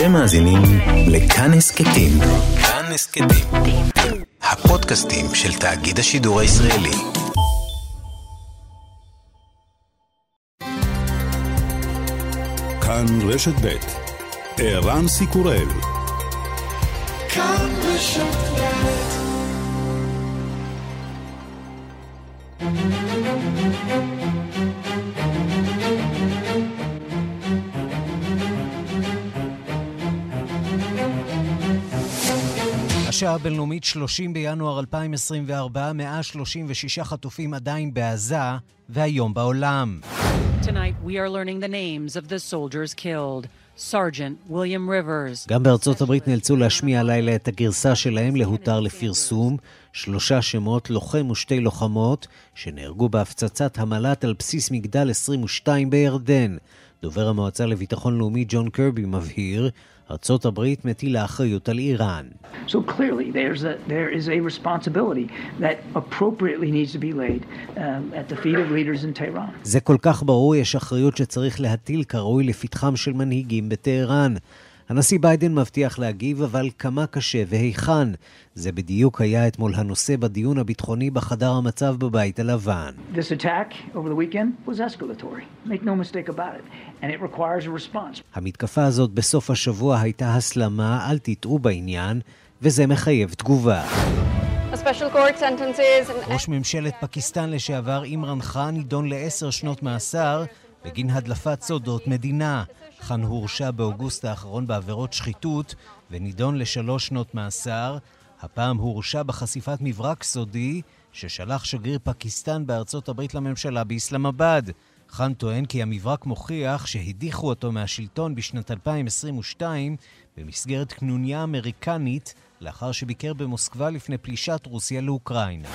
אתם מאזינים לכאן הסכתים. כאן הסכתים. הפודקאסטים של תאגיד השידור הישראלי. כאן רשת ב' ערן סיקורל כאן רשת ב' השעה הבינלאומית 30 בינואר 2024, 136 חטופים עדיין בעזה, והיום בעולם. Tonight we are learning the names of the soldiers killed. Sergeant William Rivers. גם בארצות הברית נאלצו להשמיע הלילה את הגרסה שלהם להותר לפרסום. שלושה שמות, לוחם ושתי לוחמות, שנהרגו בהפצצת המל"ט על בסיס מגדל 22 בירדן. דובר המועצה לביטחון לאומי ג'ון קרבי מבהיר, ארצות הברית מטילה אחריות על איראן. So clearly, there's a, there is a responsibility that appropriately needs to be laid um, at the feet of leaders in Tehran. זה כל כך ברור, יש אחריות שצריך להטיל כראוי לפתחם של מנהיגים בטהרן. הנשיא ביידן מבטיח להגיב, אבל כמה קשה והיכן. זה בדיוק היה אתמול הנושא בדיון הביטחוני בחדר המצב בבית הלבן. This attack over the weekend was escalatory. Make no mistake about it. And it requires a response. המתקפה הזאת בסוף השבוע הייתה הסלמה, אל תטעו בעניין, וזה מחייב תגובה. ראש ממשלת פקיסטן לשעבר אימרן חאן נידון לעשר שנות מאסר בגין הדלפת סודות מדינה. חאן הורשע באוגוסט האחרון בעבירות שחיתות ונידון לשלוש שנות מאסר. הפעם הורשע בחשיפת מברק סודי ששלח שגריר פקיסטן בארצות הברית לממשלה באסלאמבאד. חאן טוען כי המברק מוכיח שהדיחו אותו מהשלטון בשנת 2022 במסגרת קנוניה אמריקנית לאחר שביקר במוסקבה לפני פלישת רוסיה לאוקראינה.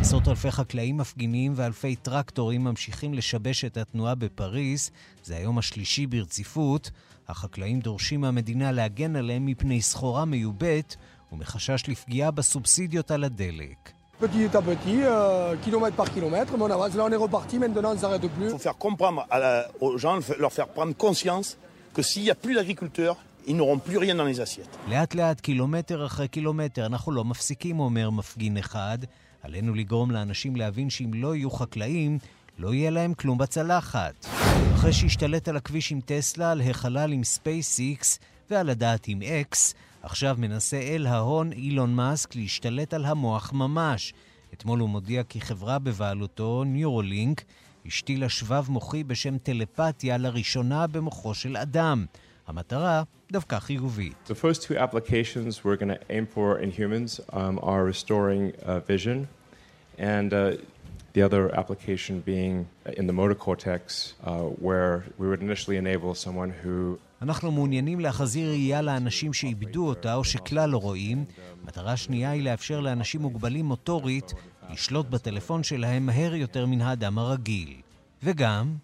עשרות אלפי חקלאים מפגינים ואלפי טרקטורים ממשיכים לשבש את התנועה בפריז. זה היום השלישי ברציפות. החקלאים דורשים מהמדינה להגן עליהם מפני סחורה מיובאת ומחשש לפגיעה בסובסידיות על הדלק. Petit à petit, euh, kilomètre par kilomètre, mais on avance. Là, on est reparti, maintenant, on ne s'arrête plus. Il faut faire comprendre à la- aux gens, leur faire prendre conscience que s'il n'y a plus d'agriculteurs, ils n'auront plus rien dans les assiettes. לאט לאט, קילומטר אחרי קילומטר, אנחנו לא מפסיקים, אומר מפגין אחד. עלינו לגרום לאנשים להבין שאם לא יהיו חקלאים, לא יהיה להם כלום בצלחת. אחרי שהשתלט על הכביש עם טסלה, על החלל עם ספייסיקס ועל הדעת עם אקס, עכשיו מנסה אל ההון אילון מאסק להשתלט על המוח ממש. אתמול הוא מודיע כי חברה בבעלותו, ניורולינק, השתילה שבב מוחי בשם טלפתיה לראשונה במוחו של אדם. המטרה דווקא חיובית. The first two applications we're going to aim for in humans um, are restoring uh, vision, and uh, the other application being in the motor cortex, uh, where we would initially enable someone who אנחנו מעוניינים להחזיר ראייה לאנשים שאיבדו אותה או שכלל לא רואים. מטרה שנייה היא לאפשר לאנשים מוגבלים מוטורית לשלוט בטלפון שלהם מהר יותר מן האדם הרגיל. וגם,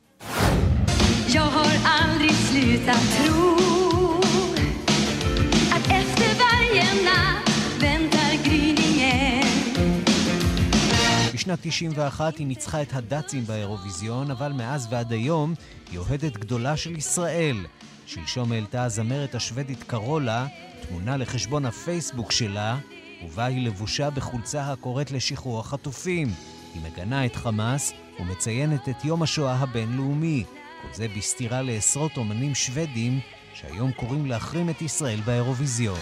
Jag har aldrig slutat tro בשנת 91 היא ניצחה את הדאצים באירוויזיון, אבל מאז ועד היום היא אוהדת גדולה של ישראל. שלשום העלתה הזמרת השוודית קרולה תמונה לחשבון הפייסבוק שלה, ובה היא לבושה בחולצה הקוראת לשחרור החטופים. היא מגנה את חמאס ומציינת את יום השואה הבינלאומי. כל זה בסתירה לעשרות אומנים שוודים שהיום קוראים להחרים את ישראל באירוויזיון.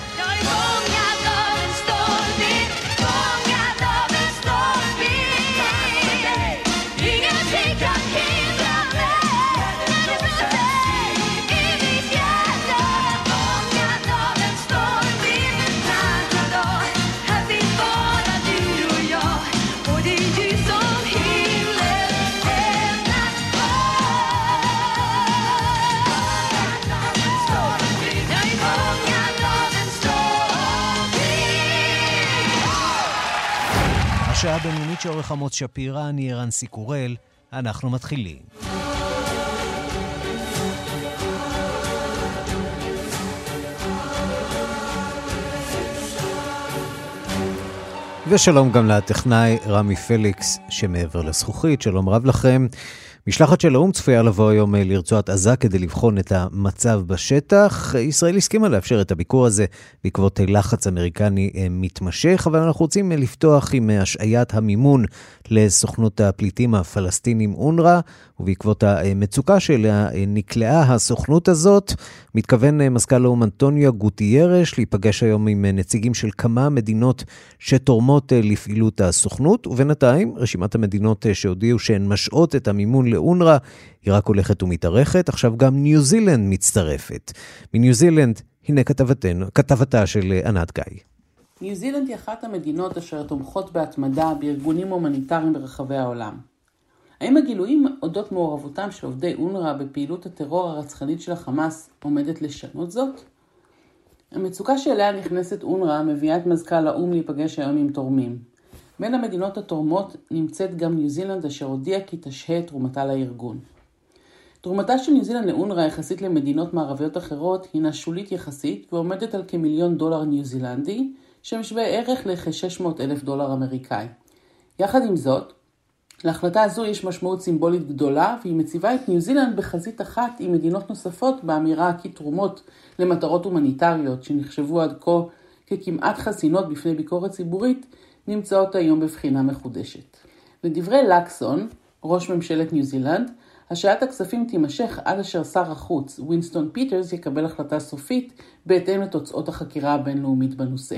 הבינלאומית שעורך עמוס שפירא, אני ערן סיקורל, אנחנו מתחילים. ושלום גם לטכנאי רמי פליקס שמעבר לזכוכית, שלום רב לכם. משלחת של האו"ם צפויה לבוא היום אה, לרצועת עזה כדי לבחון את המצב בשטח. ישראל הסכימה לאפשר את הביקור הזה בעקבות לחץ אמריקני אה, מתמשך, אבל אנחנו רוצים אה, לפתוח עם השעיית המימון לסוכנות הפליטים הפלסטינים אונר"א, ובעקבות המצוקה שלה נקלעה הסוכנות הזאת. מתכוון מזכ"ל האו"ם אנטוניו גוטיירש להיפגש היום עם נציגים של כמה מדינות שתורמות לפעילות הסוכנות, ובינתיים רשימת המדינות שהודיעו שהן משעות את המימון לאונר"א, היא רק הולכת ומתארכת. עכשיו גם ניו זילנד מצטרפת. מניו זילנד, הנה כתבתנו, כתבתה של ענת גיא. ניו זילנד היא אחת המדינות אשר תומכות בהתמדה בארגונים הומניטריים ברחבי העולם. האם הגילויים אודות מעורבותם של עובדי אונר"א בפעילות הטרור הרצחנית של החמאס עומדת לשנות זאת? המצוקה שאליה נכנסת אונר"א מביאה את מזכ"ל האו"ם להיפגש היום עם תורמים. בין המדינות התורמות נמצאת גם ניו זילנד אשר הודיעה כי תשהה את תרומתה לארגון. תרומתה של ניו זילנד לאונר"א יחסית למדינות מערביות אחרות הינה שולית יחסית ועומדת על כמיליון דולר ניו זילנדי, שמשווה ערך לכ-600 אלף דולר אמריקאי. יחד עם זאת, להחלטה הזו יש משמעות סימבולית גדולה והיא מציבה את ניו זילנד בחזית אחת עם מדינות נוספות באמירה כי תרומות למטרות הומניטריות שנחשבו עד כה ככמעט חסינות בפני ביקורת ציבורית נמצאות היום בבחינה מחודשת. לדברי לקסון, ראש ממשלת ניו זילנד, השעיית הכספים תימשך עד אשר שר החוץ, וינסטון פיטרס, יקבל החלטה סופית בהתאם לתוצאות החקירה הבינלאומית בנושא.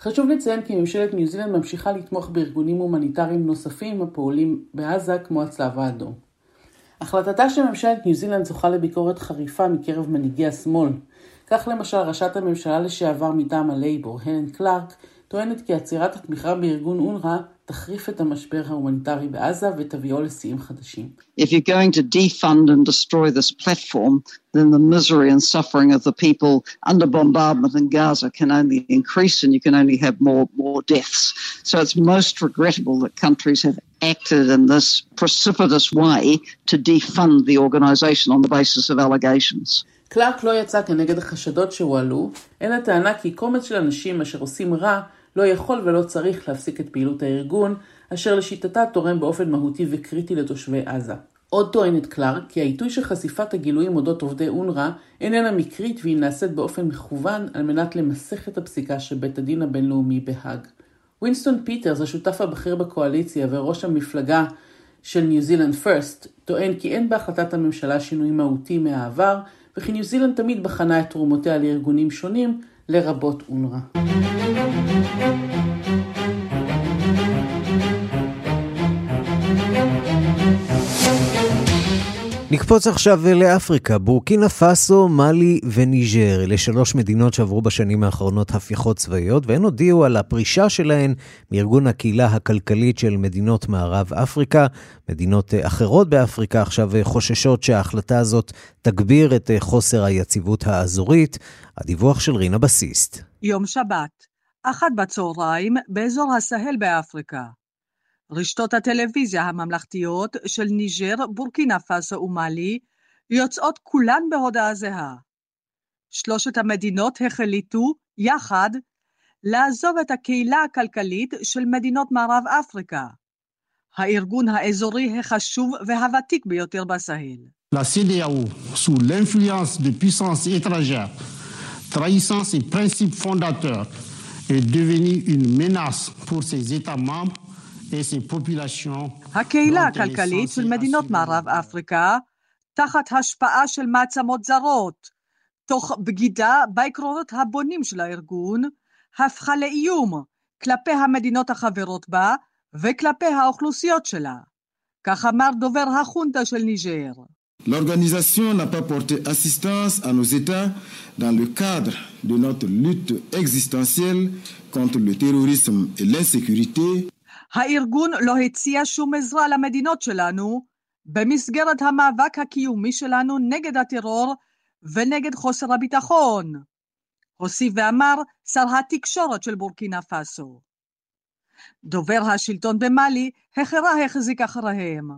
חשוב לציין כי ממשלת ניו זילנד ממשיכה לתמוך בארגונים הומניטריים נוספים הפועלים בעזה כמו הצלב האדום. החלטתה של ממשלת ניו זילנד זוכה לביקורת חריפה מקרב מנהיגי השמאל. כך למשל ראשת הממשלה לשעבר מטעם הלייבור, הלן קלארק, טוענת כי עצירת התמיכה בארגון אונר"א תחריף את המשבר ההומניטרי בעזה ותביאו לשיאים חדשים. If you're going to defund and destroy this platform, then the misery and suffering of the people under bombardment in Gaza can only increase and you can only have more, more deaths. So it's most regrettable that countries have acted in this precipitous way to defund the organization on the basis of allegations. קלארק לא יצא כנגד החשדות שהועלו, אלא טענה כי קומץ של אנשים אשר עושים רע לא יכול ולא צריך להפסיק את פעילות הארגון, אשר לשיטתה תורם באופן מהותי וקריטי לתושבי עזה. עוד טוענת קלארק כי העיתוי של חשיפת הגילויים אודות עובדי אונר"א איננה מקרית והיא נעשית באופן מכוון על מנת למסך את הפסיקה של בית הדין הבינלאומי בהאג. וינסטון פיטרס, השותף הבכיר בקואליציה וראש המפלגה של ניו זילנד פרסט, טוען כי אין בהחלטת הממשלה שינוי מהותי מהעבר, וכי ניו זילנד תמיד בחנה את תרומותיה לארגונים שונים, לרבות אונר"א. נקפוץ עכשיו לאפריקה, בורקינה פאסו, מאלי וניג'ר. אלה שלוש מדינות שעברו בשנים האחרונות הפיכות צבאיות, והן הודיעו על הפרישה שלהן מארגון הקהילה הכלכלית של מדינות מערב אפריקה. מדינות אחרות באפריקה עכשיו חוששות שההחלטה הזאת תגביר את חוסר היציבות האזורית. הדיווח של רינה בסיסט. יום שבת, אחת בצהריים, באזור הסהל באפריקה. רשתות הטלוויזיה הממלכתיות של ניג'ר, בורקינה פאסו ומאלי יוצאות כולן בהודעה זהה. שלושת המדינות החליטו, יחד, לעזוב את הקהילה הכלכלית של מדינות מערב אפריקה, הארגון האזורי החשוב והוותיק ביותר בסהל. La CDAO, sous l'influence une menace pour ses États membres הקהילה הכלכלית של מדינות מערב אפריקה, תחת השפעה של מעצמות זרות, תוך בגידה בעקרונות הבונים של הארגון, הפכה לאיום כלפי המדינות החברות בה וכלפי האוכלוסיות שלה. כך אמר דובר החונטה של ניג'ר. L'organisation n'a pas porté assistance à nos États dans le cadre de notre lutte existentielle contre le terrorisme et l'insécurité. הארגון לא הציע שום עזרה למדינות שלנו במסגרת המאבק הקיומי שלנו נגד הטרור ונגד חוסר הביטחון, הוסיף ואמר שר התקשורת של בורקינה פאסו. דובר השלטון במאלי החרה החזיק אחריהם.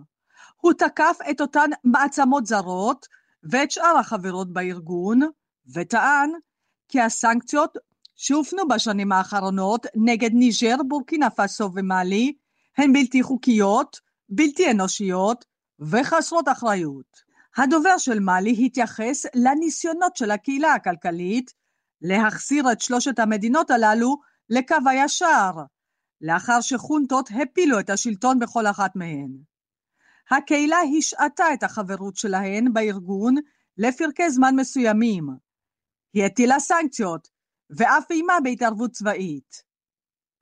הוא תקף את אותן מעצמות זרות ואת שאר החברות בארגון, וטען כי הסנקציות שהופנו בשנים האחרונות נגד ניג'ר, בורקינה פאסו ומאלי הן בלתי חוקיות, בלתי אנושיות וחסרות אחריות. הדובר של מאלי התייחס לניסיונות של הקהילה הכלכלית להחזיר את שלושת המדינות הללו לקו הישר, לאחר שחונטות הפילו את השלטון בכל אחת מהן. הקהילה השעתה את החברות שלהן בארגון לפרקי זמן מסוימים. היא הטילה סנקציות ואף איימה בהתערבות צבאית.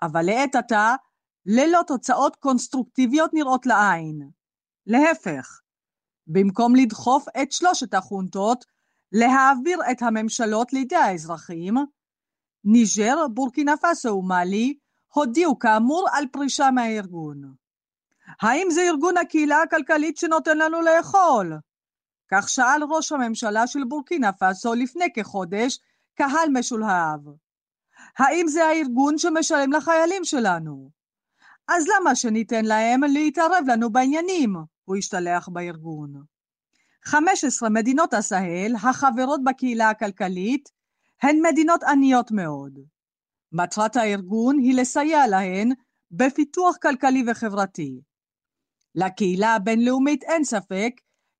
אבל לעת עתה, ללא תוצאות קונסטרוקטיביות נראות לעין. להפך, במקום לדחוף את שלושת החונטות להעביר את הממשלות לידי האזרחים, ניג'ר, בורקינה פאסו ומאלי הודיעו כאמור על פרישה מהארגון. האם זה ארגון הקהילה הכלכלית שנותן לנו לאכול? כך שאל ראש הממשלה של בורקינה פאסו לפני כחודש קהל משולהב. האם זה הארגון שמשלם לחיילים שלנו? אז למה שניתן להם להתערב לנו בעניינים? הוא השתלח בארגון. 15 מדינות הסהל, החברות בקהילה הכלכלית, הן מדינות עניות מאוד. מטרת הארגון היא לסייע להן בפיתוח כלכלי וחברתי. לקהילה הבינלאומית אין ספק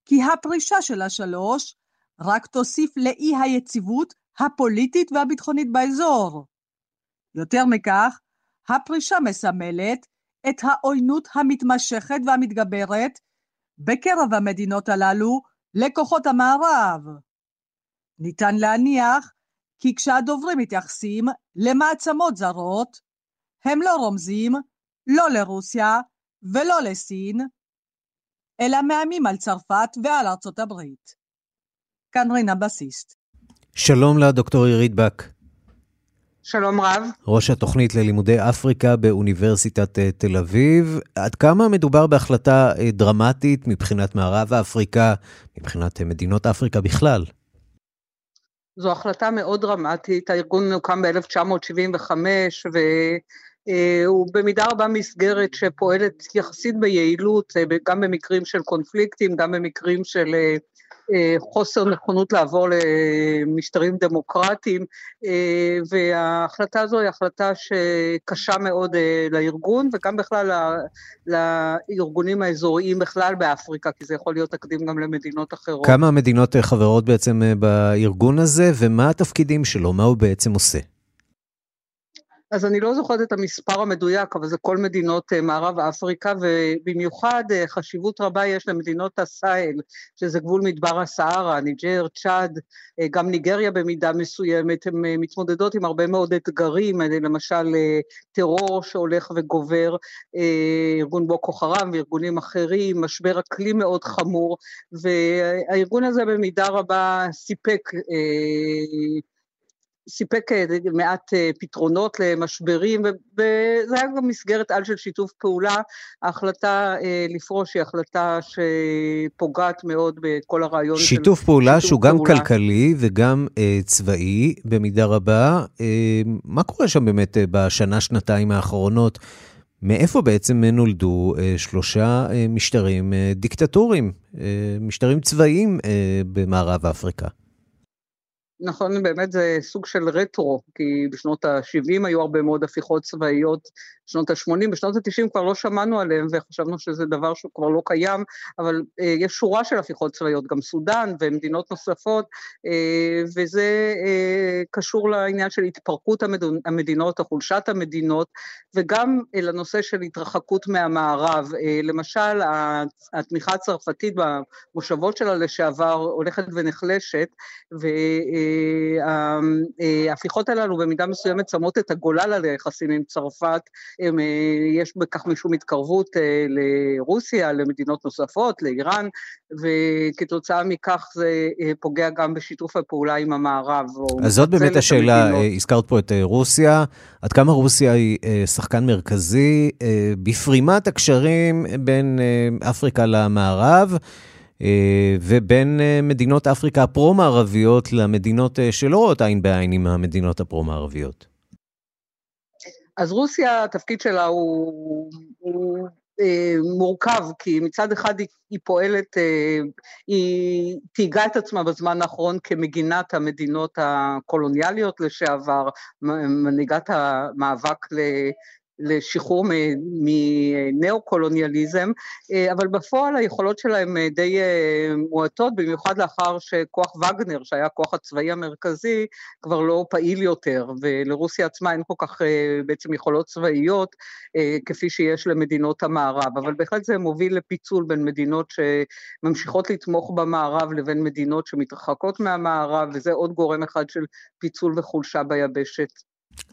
כי הפרישה של השלוש רק תוסיף לאי היציבות הפוליטית והביטחונית באזור. יותר מכך, הפרישה מסמלת את העוינות המתמשכת והמתגברת בקרב המדינות הללו לכוחות המערב. ניתן להניח כי כשהדוברים מתייחסים למעצמות זרות, הם לא רומזים לא לרוסיה ולא לסין, אלא מאיימים על צרפת ועל ארצות הברית. כאן רינה בסיסט. שלום לדוקטור עירית בק. שלום רב. ראש התוכנית ללימודי אפריקה באוניברסיטת אה, תל אביב. עד כמה מדובר בהחלטה אה, דרמטית מבחינת מערב אפריקה, מבחינת אה, מדינות אפריקה בכלל? זו החלטה מאוד דרמטית, הארגון הוקם ב-1975 והוא במידה רבה מסגרת שפועלת יחסית ביעילות, גם במקרים של קונפליקטים, גם במקרים של חוסר נכונות לעבור למשטרים דמוקרטיים, וההחלטה הזו היא החלטה שקשה מאוד לארגון וגם בכלל לארגונים האזוריים בכלל באפריקה, כי זה יכול להיות תקדים גם למדינות אחרות. כמה מדינות חברות בעצם בארגון הזה, ומה התפקידים שלו, מה הוא בעצם עושה? אז אני לא זוכרת את המספר המדויק, אבל זה כל מדינות מערב אפריקה, ובמיוחד חשיבות רבה יש למדינות הסהל, שזה גבול מדבר הסהרה, ניג'ר, צ'אד, גם ניגריה במידה מסוימת, הן מתמודדות עם הרבה מאוד אתגרים, למשל טרור שהולך וגובר, ארגון בוקו חרם וארגונים אחרים, משבר אקלים מאוד חמור, והארגון הזה במידה רבה סיפק סיפק מעט פתרונות למשברים, וזה היה גם מסגרת על של שיתוף פעולה. ההחלטה לפרוש היא החלטה שפוגעת מאוד בכל הרעיון שיתוף של שיתוף פעולה שהוא גם פעולה. כלכלי וגם אה, צבאי במידה רבה. אה, מה קורה שם באמת בשנה, שנתיים האחרונות? מאיפה בעצם נולדו אה, שלושה אה, משטרים אה, דיקטטוריים, אה, משטרים צבאיים אה, במערב אפריקה? נכון, באמת זה סוג של רטרו, כי בשנות ה-70 היו הרבה מאוד הפיכות צבאיות, בשנות ה-80, בשנות ה-90 כבר לא שמענו עליהם וחשבנו שזה דבר שהוא כבר לא קיים, אבל אה, יש שורה של הפיכות צבאיות, גם סודאן ומדינות נוספות, אה, וזה אה, קשור לעניין של התפרקות המדינות, החולשת המדינות, וגם אה, לנושא של התרחקות מהמערב. אה, למשל, התמיכה הצרפתית במושבות שלה לשעבר הולכת ונחלשת, ו... אה, ההפיכות הללו במידה מסוימת שמות את הגולל על היחסים עם צרפת, הם, יש בכך משום התקרבות לרוסיה, למדינות נוספות, לאיראן, וכתוצאה מכך זה פוגע גם בשיתוף הפעולה עם המערב. אז זאת באמת השאלה, המדינות. הזכרת פה את רוסיה, עד כמה רוסיה היא שחקן מרכזי בפרימת הקשרים בין אפריקה למערב? ובין מדינות אפריקה הפרו-מערביות למדינות שלא רואות עין בעין עם המדינות הפרו-מערביות. אז רוסיה, התפקיד שלה הוא, הוא אה, מורכב, כי מצד אחד היא, היא פועלת, אה, היא תהיגה את עצמה בזמן האחרון כמגינת המדינות הקולוניאליות לשעבר, מנהיגת המאבק ל... לשחרור מנאו-קולוניאליזם, אה, אבל בפועל היכולות שלהם אה, די אה, מועטות, במיוחד לאחר שכוח וגנר, שהיה הכוח הצבאי המרכזי, כבר לא פעיל יותר, ולרוסיה עצמה אין כל כך בעצם יכולות צבאיות כפי שיש למדינות המערב, אבל בהחלט זה מוביל לפיצול בין מדינות שממשיכות לתמוך במערב לבין מדינות שמתרחקות מהמערב, וזה עוד גורם אחד של פיצול וחולשה ביבשת.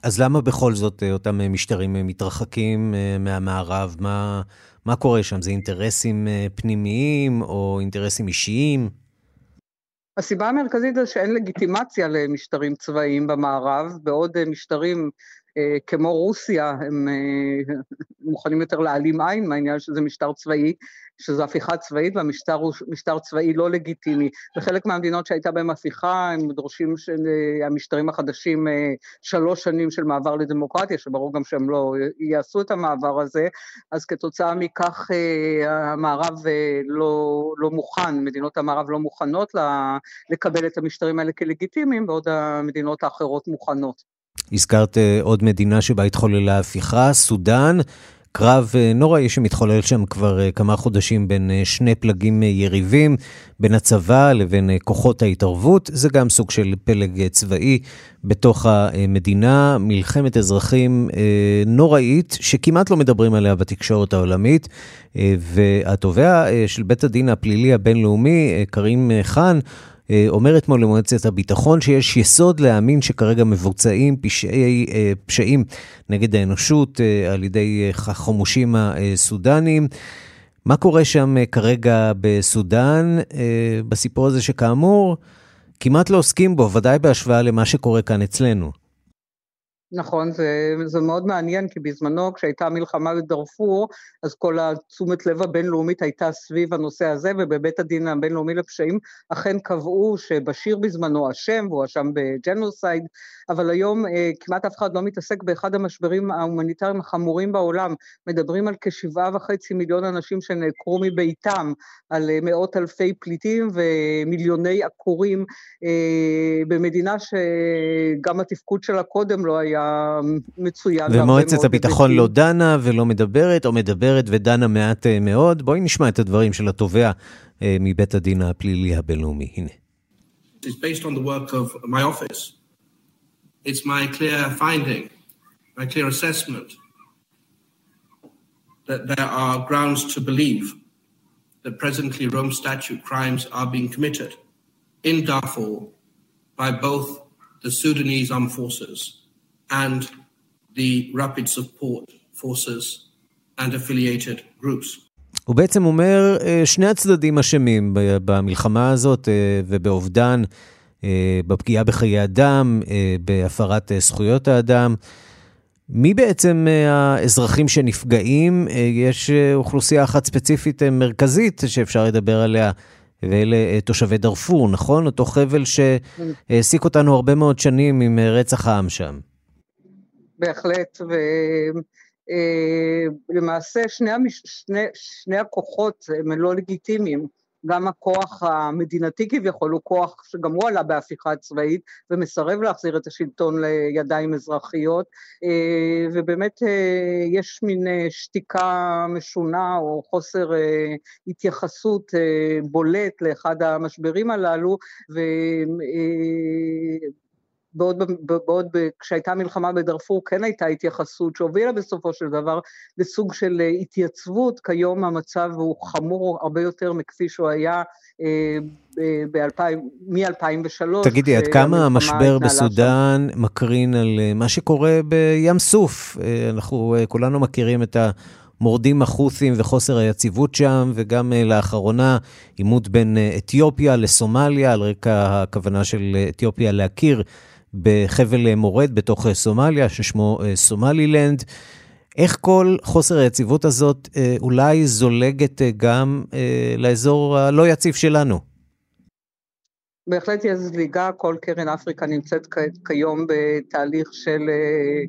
אז למה בכל זאת אה, אותם אה, משטרים אה, מתרחקים מהמערב? מה, מה קורה שם? זה אינטרסים פנימיים או אינטרסים אישיים? הסיבה המרכזית זה שאין לגיטימציה למשטרים צבאיים במערב, בעוד משטרים כמו רוסיה, הם אה, מוכנים יותר להעלים עין מהעניין שזה משטר צבאי, שזו הפיכה צבאית והמשטר הוא משטר צבאי לא לגיטימי. בחלק מהמדינות שהייתה בהן הפיכה, הם דורשים שהמשטרים החדשים אה, שלוש שנים של מעבר לדמוקרטיה, שברור גם שהם לא יעשו את המעבר הזה, אז כתוצאה מכך המערב לא, לא מוכן, מדינות המערב לא מוכנות לקבל את המשטרים האלה כלגיטימיים, בעוד המדינות האחרות מוכנות. הזכרת אה, עוד מדינה שבה התחוללה הפיכה, סודאן. קרב אה, נוראי שמתחולל שם כבר אה, כמה חודשים בין שני פלגים יריבים, בין הצבא לבין כוחות ההתערבות. זה גם סוג של פלג צבאי בתוך המדינה, מלחמת אזרחים נוראית, שכמעט לא מדברים עליה בתקשורת העולמית. והתובע של בית הדין הפלילי הבינלאומי, קרים חאן, אומר אתמול למועצת הביטחון שיש יסוד להאמין שכרגע מבוצעים פשעי, אה, פשעים נגד האנושות אה, על ידי החמושים הסודנים. מה קורה שם כרגע בסודאן, בסיפור הזה שכאמור, כמעט לא עוסקים בו, ודאי בהשוואה למה שקורה כאן אצלנו. נכון, זה, זה מאוד מעניין, כי בזמנו כשהייתה מלחמה בדארפור, אז כל התשומת לב הבינלאומית הייתה סביב הנושא הזה, ובבית הדין הבינלאומי לפשעים אכן קבעו שבשיר בזמנו אשם, והוא אשם ב genocide, אבל היום אה, כמעט אף אחד לא מתעסק באחד המשברים ההומניטריים החמורים בעולם. מדברים על כשבעה וחצי מיליון אנשים שנעקרו מביתם, על אה, מאות אלפי פליטים ומיליוני עקורים, אה, במדינה שגם התפקוד שלה קודם לא היה מצוין. ומועצת הביטחון לא דנה ולא מדברת, או מדברת ודנה מעט אה, מאוד. בואי נשמע את הדברים של התובע אה, מבית הדין הפלילי הבינלאומי. הנה. It's based on the work of my office. It's my clear finding, my clear assessment that there are grounds to believe that presently Rome Statute crimes are being committed in Darfur by both the Sudanese armed forces and the rapid support forces and affiliated groups. הוא בעצם אומר, אה, שני הצדדים אשמים במלחמה הזאת אה, ובאובדן, אה, בפגיעה בחיי אדם, בהפרת זכויות האדם. מי בעצם האזרחים שנפגעים? יש אוכלוסייה אחת ספציפית מרכזית שאפשר לדבר עליה, ואלה תושבי דארפור, נכון? אותו חבל שהעסיק אותנו הרבה מאוד שנים עם רצח העם שם. בהחלט, ולמעשה אה, שני, שני, שני הכוחות הם לא לגיטימיים. גם הכוח המדינתי כביכול הוא כוח שגם הוא עלה בהפיכה צבאית ומסרב להחזיר את השלטון לידיים אזרחיות אה, ובאמת אה, יש מין שתיקה משונה או חוסר התייחסות בולט לאחד המשברים הללו בעוד, בעוד כשהייתה מלחמה בדארפור כן הייתה התייחסות שהובילה בסופו של דבר לסוג של אה, התייצבות, כיום המצב הוא חמור הרבה יותר מכפי שהוא היה אה, מ-2003. תגידי, עד כמה המשבר בסודאן שם. מקרין על אה, מה שקורה בים סוף? אנחנו כולנו מכירים את ה... מורדים החות'ים וחוסר היציבות שם, וגם לאחרונה עימות בין אתיופיה לסומליה, על רקע הכוונה של אתיופיה להכיר בחבל מורד בתוך סומליה, ששמו אה, סומלילנד. איך כל חוסר היציבות הזאת אה, אולי זולגת אה, גם לאזור הלא יציב שלנו? בהחלט יש זליגה, כל קרן אפריקה נמצאת כיום בתהליך של אה,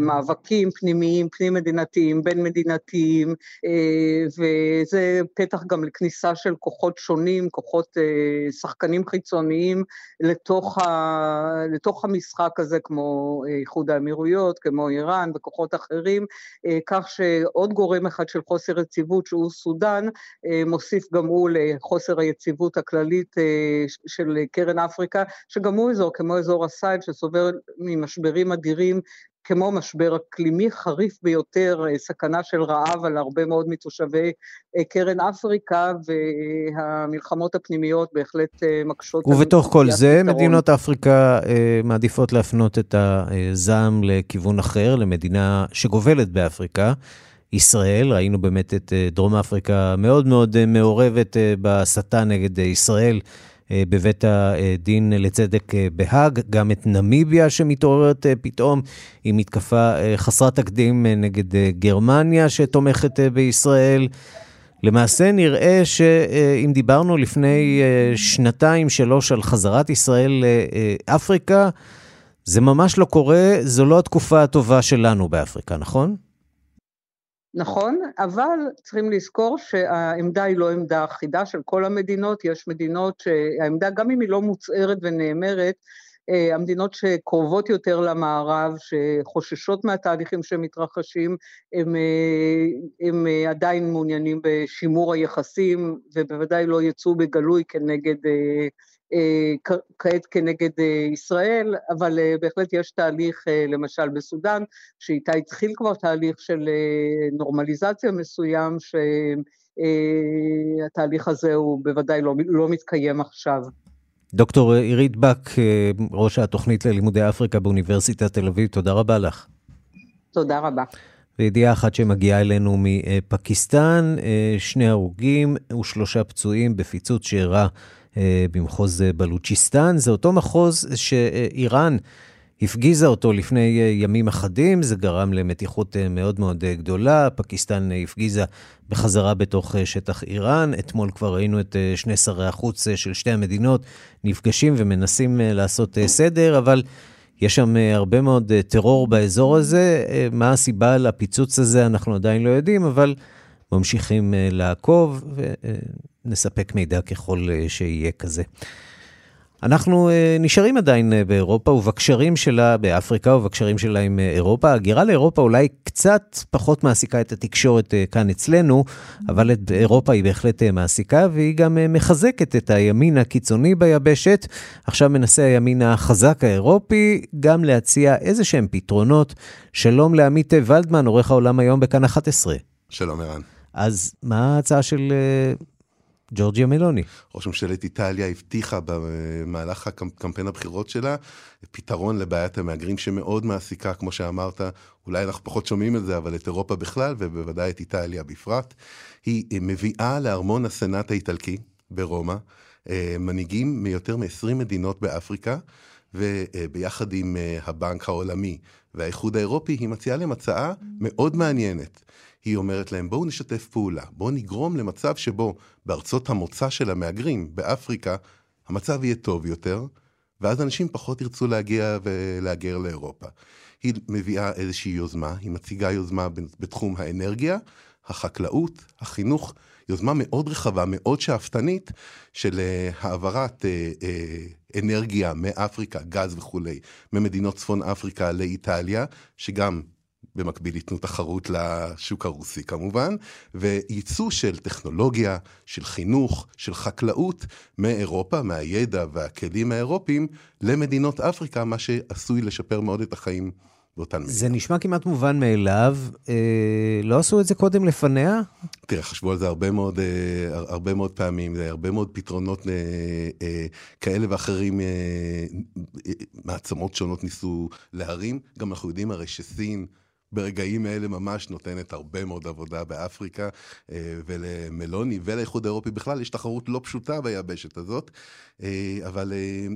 מאבקים פנימיים, פנים מדינתיים, בין מדינתיים, אה, וזה פתח גם לכניסה של כוחות שונים, כוחות אה, שחקנים חיצוניים לתוך, ה, לתוך המשחק הזה, כמו אה, איחוד האמירויות, כמו איראן וכוחות אחרים, אה, כך שעוד גורם אחד של חוסר יציבות, שהוא סודאן, אה, מוסיף גם הוא לחוסר היציבות הכללית אה, של קרן אפריקה, שגם הוא אזור כמו אזור הסאהל שסובל ממשברים אדירים כמו משבר אקלימי חריף ביותר, אה, סכנה של רעב על הרבה מאוד מתושבי אה, קרן אפריקה, והמלחמות הפנימיות בהחלט אה, מקשות ובתוך כל זה, פתרון. מדינות אפריקה מעדיפות להפנות את הזעם לכיוון אחר, למדינה שגובלת באפריקה. ישראל, ראינו באמת את דרום אפריקה מאוד מאוד מעורבת בהסתה נגד ישראל בבית הדין לצדק אה, בהאג, גם את נמיביה שמתעוררת אה, פתאום עם מתקפה אה, חסרת תקדים אה, נגד אה, גרמניה שתומכת אה, בישראל. למעשה נראה שאם דיברנו לפני אה, שנתיים, שלוש על חזרת ישראל לאפריקה, זה ממש לא קורה, זו לא התקופה הטובה שלנו באפריקה, נכון? נכון, אבל צריכים לזכור שהעמדה היא לא עמדה אחידה של כל המדינות, יש מדינות שהעמדה, גם אם היא לא מוצהרת ונאמרת, אה, המדינות שקרובות יותר למערב, שחוששות מהתהליכים שמתרחשים, הם, אה, הם אה, עדיין מעוניינים בשימור היחסים, ובוודאי לא יצאו בגלוי כנגד, כעת כנגד ישראל, אבל בהחלט יש תהליך, למשל בסודאן, שאיתה התחיל כבר תהליך של נורמליזציה מסוים, שהתהליך הזה הוא בוודאי לא, לא מתקיים עכשיו. דוקטור עירית בק, ראש התוכנית ללימודי אפריקה באוניברסיטת תל אביב, תודה רבה לך. תודה רבה. וידיעה אחת שמגיעה אלינו מפקיסטן, שני הרוגים ושלושה פצועים בפיצוץ שאירע במחוז בלוצ'יסטן. זה אותו מחוז שאיראן הפגיזה אותו לפני ימים אחדים, זה גרם למתיחות מאוד מאוד גדולה. פקיסטן הפגיזה בחזרה בתוך שטח איראן. אתמול כבר ראינו את שני שרי החוץ של שתי המדינות נפגשים ומנסים לעשות סדר, אבל יש שם הרבה מאוד טרור באזור הזה. מה הסיבה לפיצוץ הזה אנחנו עדיין לא יודעים, אבל ממשיכים לעקוב ונספק מידע ככל שיהיה כזה. אנחנו נשארים עדיין באירופה ובקשרים שלה באפריקה ובקשרים שלה עם אירופה. הגירה לאירופה אולי קצת פחות מעסיקה את התקשורת כאן אצלנו, אבל את אירופה היא בהחלט מעסיקה, והיא גם מחזקת את הימין הקיצוני ביבשת. עכשיו מנסה הימין החזק האירופי גם להציע איזה שהם פתרונות. שלום לעמית ולדמן, עורך העולם היום בכאן 11. שלום ערן. אז מה ההצעה של ג'ורג'יה מלוני. ראש ממשלת איטליה הבטיחה במהלך קמפיין הבחירות שלה פתרון לבעיית המהגרים שמאוד מעסיקה, כמו שאמרת, אולי אנחנו פחות שומעים את זה, אבל את אירופה בכלל, ובוודאי את איטליה בפרט. היא מביאה לארמון הסנאט האיטלקי ברומא מנהיגים מיותר מ-20 מדינות באפריקה, וביחד עם הבנק העולמי והאיחוד האירופי, היא מציעה להם הצעה מאוד מעניינת. היא אומרת להם, בואו נשתף פעולה, בואו נגרום למצב שבו בארצות המוצא של המהגרים, באפריקה, המצב יהיה טוב יותר, ואז אנשים פחות ירצו להגיע ולהגר לאירופה. היא מביאה איזושהי יוזמה, היא מציגה יוזמה בתחום האנרגיה, החקלאות, החינוך, יוזמה מאוד רחבה, מאוד שאפתנית, של העברת אנרגיה מאפריקה, גז וכולי, ממדינות צפון אפריקה לאיטליה, שגם במקביל ייתנו תחרות לשוק הרוסי כמובן, וייצוא של טכנולוגיה, של חינוך, של חקלאות מאירופה, מהידע והכלים האירופיים, למדינות אפריקה, מה שעשוי לשפר מאוד את החיים באותן מדינות. זה נשמע כמעט מובן מאליו, אה, לא עשו את זה קודם לפניה? תראה, חשבו על זה הרבה מאוד, אה, הרבה מאוד פעמים, הרבה מאוד פתרונות אה, אה, כאלה ואחרים, אה, אה, מעצמות שונות ניסו להרים. גם אנחנו יודעים הרי שסין, ברגעים האלה ממש נותנת הרבה מאוד עבודה באפריקה, ולמלוני ולאיחוד האירופי בכלל יש תחרות לא פשוטה ביבשת הזאת, אבל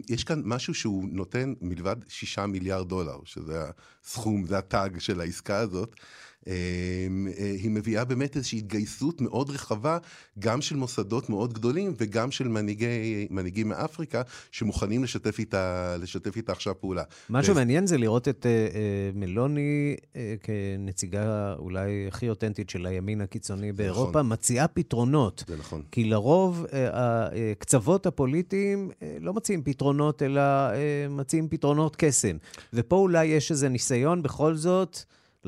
יש כאן משהו שהוא נותן מלבד שישה מיליארד דולר, שזה הסכום, זה הטאג של העסקה הזאת, אה, אה, היא מביאה באמת איזושהי התגייסות מאוד רחבה, גם של מוסדות מאוד גדולים וגם של מנהיגי, מנהיגים מאפריקה, שמוכנים לשתף איתה, לשתף איתה עכשיו פעולה. מה ו- שמעניין זה לראות את אה, אה, מלוני אה, כנציגה אולי הכי אותנטית של הימין הקיצוני באירופה, מציעה פתרונות. זה נכון. כי לרוב אה, הקצוות הפוליטיים אה, לא מציעים פתרונות, אלא אה, מציעים פתרונות קסם. ופה אולי יש איזה ניסיון בכל זאת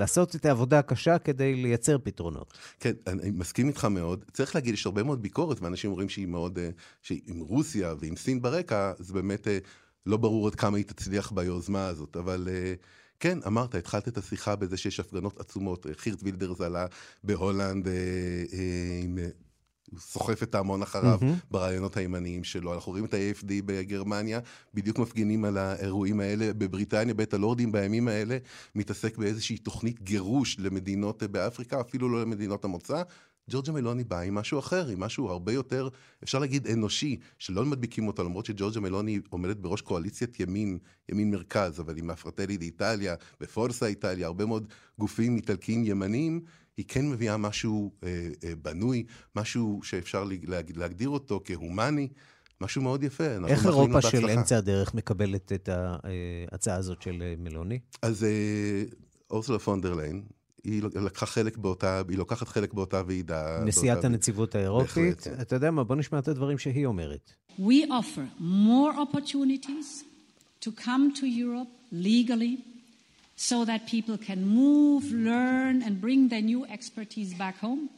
לעשות את העבודה הקשה כדי לייצר פתרונות. כן, אני מסכים איתך מאוד. צריך להגיד, יש הרבה מאוד ביקורת, ואנשים אומרים שהיא מאוד, אה, שעם רוסיה ועם סין ברקע, זה באמת אה, לא ברור עד כמה היא תצליח ביוזמה הזאת, אבל... אה, כן, אמרת, התחלת את השיחה בזה שיש הפגנות עצומות. חירט וילדרס עלה בהולנד אה, אה, עם... סוחף את ההמון אחריו מהמם. ברעיונות הימניים שלו. אנחנו רואים את ה-AFD בגרמניה, בדיוק מפגינים על האירועים האלה. בבריטניה, בית הלורדים בימים האלה מתעסק באיזושהי תוכנית גירוש למדינות באפריקה, אפילו לא למדינות המוצא. ג'ורג'ה מלוני באה עם משהו אחר, עם משהו הרבה יותר, אפשר להגיד אנושי, שלא מדביקים אותו, למרות שג'ורג'ה מלוני עומדת בראש קואליציית ימין, ימין מרכז, אבל עם הפרטלי באיטליה, בפורסה איטליה, הרבה מאוד גופים איטלקיים ימניים, היא כן מביאה משהו אה, אה, בנוי, משהו שאפשר להג, להגדיר אותו כהומני, משהו מאוד יפה. איך אירופה של. אמצע הדרך מקבלת את ההצעה הזאת של אה, מלוני? אז אה, אורסולה פונדר ליין, היא לקחה חלק באותה, היא לוקחת חלק באותה ועידה. נשיאת באותה- הנציבות האירופית. בהחלט. אתה יודע מה, בוא נשמע את הדברים שהיא אומרת. We offer more opportunities to come to Europe legally so that people can move, learn, and bring their new expertise back home.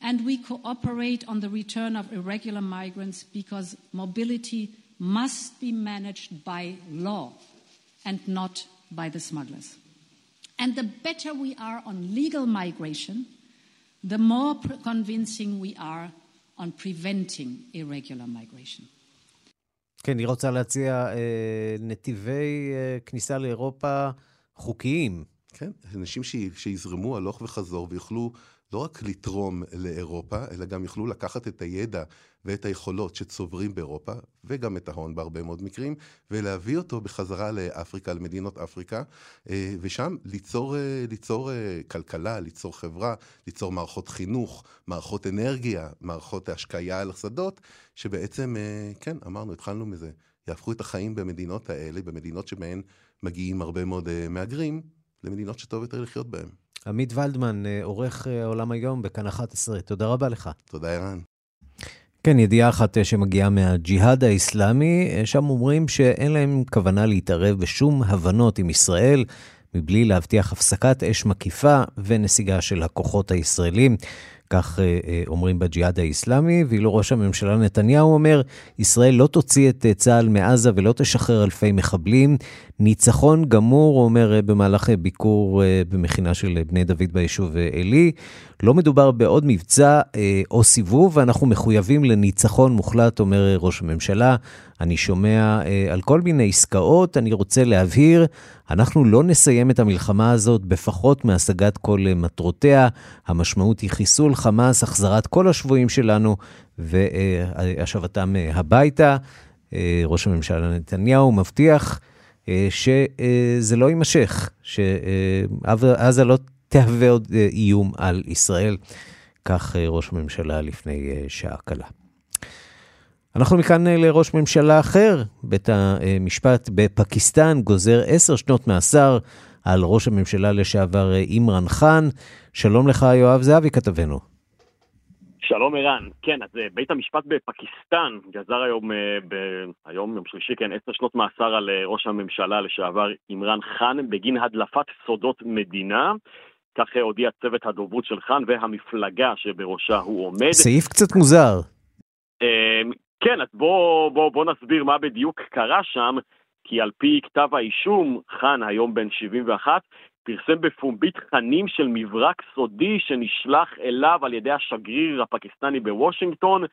And we cooperate on the return of irregular migrants because mobility must be managed by law and not by the smugglers. And the better we are on legal migration, the more pr- convincing we are on preventing irregular migration. כן, היא רוצה להציע אה, נתיבי אה, כניסה לאירופה חוקיים. כן, אנשים ש- שיזרמו הלוך וחזור ויוכלו לא רק לתרום לאירופה, אלא גם יוכלו לקחת את הידע ואת היכולות שצוברים באירופה, וגם את ההון בהרבה מאוד מקרים, ולהביא אותו בחזרה לאפריקה, למדינות אפריקה, אה, ושם ליצור, אה, ליצור אה, כלכלה, ליצור חברה, ליצור מערכות חינוך, מערכות אנרגיה, מערכות השקיה על השדות, שבעצם, כן, אמרנו, התחלנו מזה, יהפכו את החיים במדינות האלה, במדינות שבהן מגיעים הרבה מאוד אה, מהגרים, למדינות שטוב יותר לחיות בהן. עמית ולדמן, אה, עורך אה, העולם היום בכאן 11, תודה רבה לך. תודה, ערן. כן, ידיעה אחת שמגיעה מהג'יהאד האיסלאמי, שם אומרים שאין להם כוונה להתערב בשום הבנות עם ישראל, מבלי להבטיח הפסקת אש מקיפה ונסיגה של הכוחות הישראלים. כך אומרים בג'יהאד האיסלאמי, ואילו ראש הממשלה נתניהו אומר, ישראל לא תוציא את צה"ל מעזה ולא תשחרר אלפי מחבלים. ניצחון גמור, הוא אומר אה, במהלך אה, ביקור אה, במכינה של בני דוד ביישוב עלי. לא מדובר בעוד מבצע או סיבוב, ואנחנו מחויבים לניצחון מוחלט, אומר ראש הממשלה. אני שומע על כל מיני עסקאות, אני רוצה להבהיר, אנחנו לא נסיים את המלחמה הזאת בפחות מהשגת כל מטרותיה. המשמעות היא חיסול חמאס, החזרת כל השבויים שלנו והשבתם הביתה. ראש הממשלה נתניהו מבטיח שזה לא יימשך, שעזה לא תהווה עוד אה, איום על ישראל. כך אה, ראש הממשלה לפני אה, שעה קלה. אנחנו מכאן אה, לראש ממשלה אחר. בית המשפט בפקיסטן גוזר עשר שנות מאסר על ראש הממשלה לשעבר אה, אימרן חאן. שלום לך, יואב זהבי, כתבנו. שלום ערן, כן, אז אה, בית המשפט בפקיסטן גזר היום, אה, ב... היום יום שלישי, כן, עשר שנות מאסר על אה, ראש הממשלה לשעבר אימרן חאן בגין הדלפת סודות מדינה. כך הודיע צוות הדוברות של חאן והמפלגה שבראשה הוא עומד. סעיף קצת מוזר. אה, כן, אז בוא, בוא, בוא נסביר מה בדיוק קרה שם, כי על פי כתב האישום, חאן, היום בן 71, פרסם בפומבי תכנים של מברק סודי שנשלח אליו על ידי השגריר הפקיסטני בוושינגטון.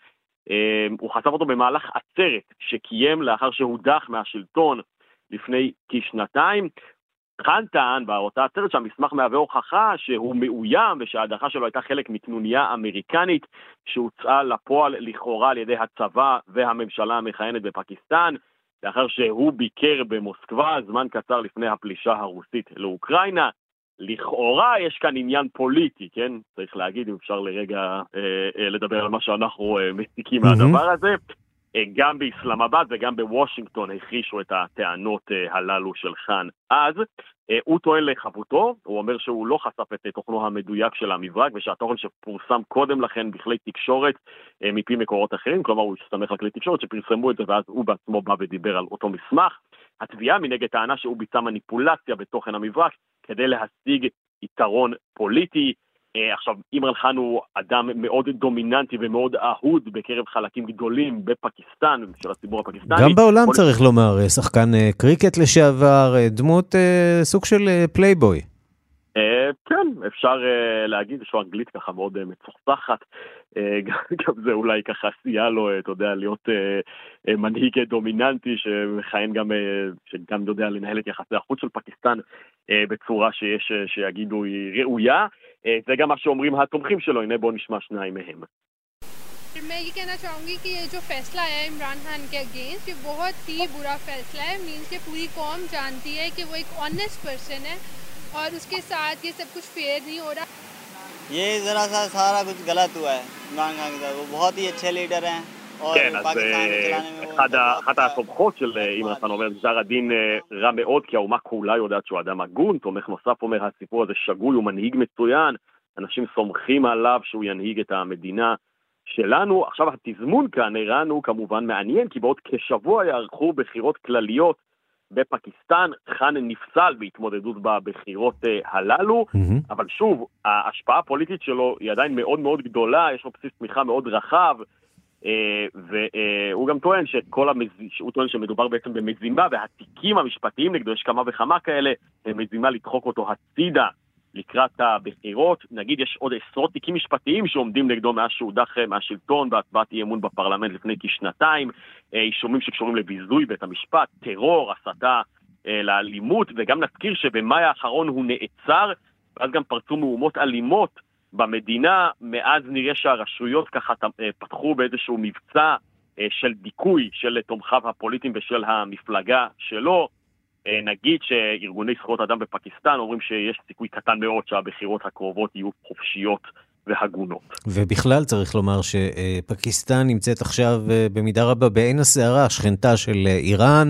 אה, הוא חשף אותו במהלך עצרת שקיים לאחר שהודח מהשלטון לפני כשנתיים. חאן טען באותה עצרת שהמסמך מהווה הוכחה שהוא מאוים ושההדחה שלו הייתה חלק מקנוניה אמריקנית שהוצאה לפועל לכאורה על ידי הצבא והממשלה המכהנת בפקיסטן לאחר שהוא ביקר במוסקבה זמן קצר לפני הפלישה הרוסית לאוקראינה. לכאורה יש כאן עניין פוליטי, כן? צריך להגיד, אם אפשר לרגע אה, אה, לדבר על מה שאנחנו אה, מסיקים מהמם. מהדבר הזה. אה, גם באסלאמבאד וגם בוושינגטון הכחישו את הטענות אה, הללו של חאן אז. אה, הוא טוען לחפותו, הוא אומר שהוא לא חשף את תוכנו המדויק של המברק ושהתוכן שפורסם קודם לכן בכלי תקשורת מפי מקורות אחרים, כלומר הוא הסתמך על כלי תקשורת שפרסמו את זה ואז הוא בעצמו בא ודיבר על אותו מסמך. התביעה מנגד טענה שהוא ביצע מניפולציה בתוכן המברק כדי להשיג יתרון פוליטי. אה, עכשיו, אימרן חאן הוא אדם מאוד דומיננטי ומאוד אהוד בקרב חלקים גדולים בפקיסטן, של הציבור הפקיסטני. גם בעולם צריך לומר, אה, שחקן אה, קריקט לשעבר, דמות סוג של פלייבוי. כן, אפשר להגיד, יש לו אנגלית ככה מאוד מצוחצחת, גם זה אולי ככה סייע לו, אתה יודע, להיות מנהיג דומיננטי שמכהן גם, שגם יודע לנהל את יחסי החוץ של פקיסטן בצורה שיש, שיגידו היא ראויה. אה, זה גם מה שאומרים התומכים שלו, הנה בואו נשמע שניים מהם. मैं ये कहना चाहूँगी कि ये जो फैसला आया है इमरान खान के अगेंस्ट ये बहुत ही बुरा फैसला है मीन्स कि पूरी कौम जानती है कि वो एक ऑनेस्ट पर्सन है और उसके साथ ये सब कुछ फेयर नहीं हो रहा ये ज़रा सा सारा कुछ गलत हुआ है इमरान खान के साथ वो बहुत ही अच्छे लीडर हैं और כן, אז אה, אחת ההפוכות של אה, אימא נתן אומרת, גזר הדין אה, רע מאוד, כי האומה כולה יודעת שהוא אדם הגון, תומך נוסף אומר, הסיפור הזה שגוי, הוא מנהיג מצוין, אנשים סומכים עליו שהוא ינהיג את המדינה שלנו. עכשיו התזמון כאן, ערן, הוא כמובן מעניין, כי בעוד כשבוע יערכו בחירות כלליות בפקיסטן, חאן נפסל בהתמודדות בבחירות הללו, mm-hmm. אבל שוב, ההשפעה הפוליטית שלו היא עדיין מאוד מאוד גדולה, יש לו בסיס תמיכה מאוד רחב. והוא גם טוען שכל המז... שהוא טוען שמדובר בעצם במזימה, והתיקים המשפטיים נגדו, יש כמה וכמה כאלה, הם מזימה לדחוק אותו הצידה לקראת הבחירות. נגיד יש עוד עשרות תיקים משפטיים שעומדים נגדו מאז שהודח אה, מהשלטון בהצבעת אי אמון בפרלמנט לפני כשנתיים, אה, אישומים שקשורים לביזוי בית המשפט, טרור, הסתה אה, לאלימות, וגם נזכיר שבמאי האחרון הוא נעצר, ואז גם פרצו מהומות אלימות במדינה, מאז נראה שהרשויות ככה אה, פתחו באיזשהו מבצע אה, של דיכוי של תומכיו הפוליטיים ושל המפלגה שלו. אה, נגיד שארגוני זכויות אדם בפקיסטן אומרים שיש סיכוי קטן מאוד שהבחירות הקרובות יהיו חופשיות והגונות. ובכלל צריך לומר שפקיסטן נמצאת עכשיו במידה רבה בעין הסערה, שכנתה של איראן,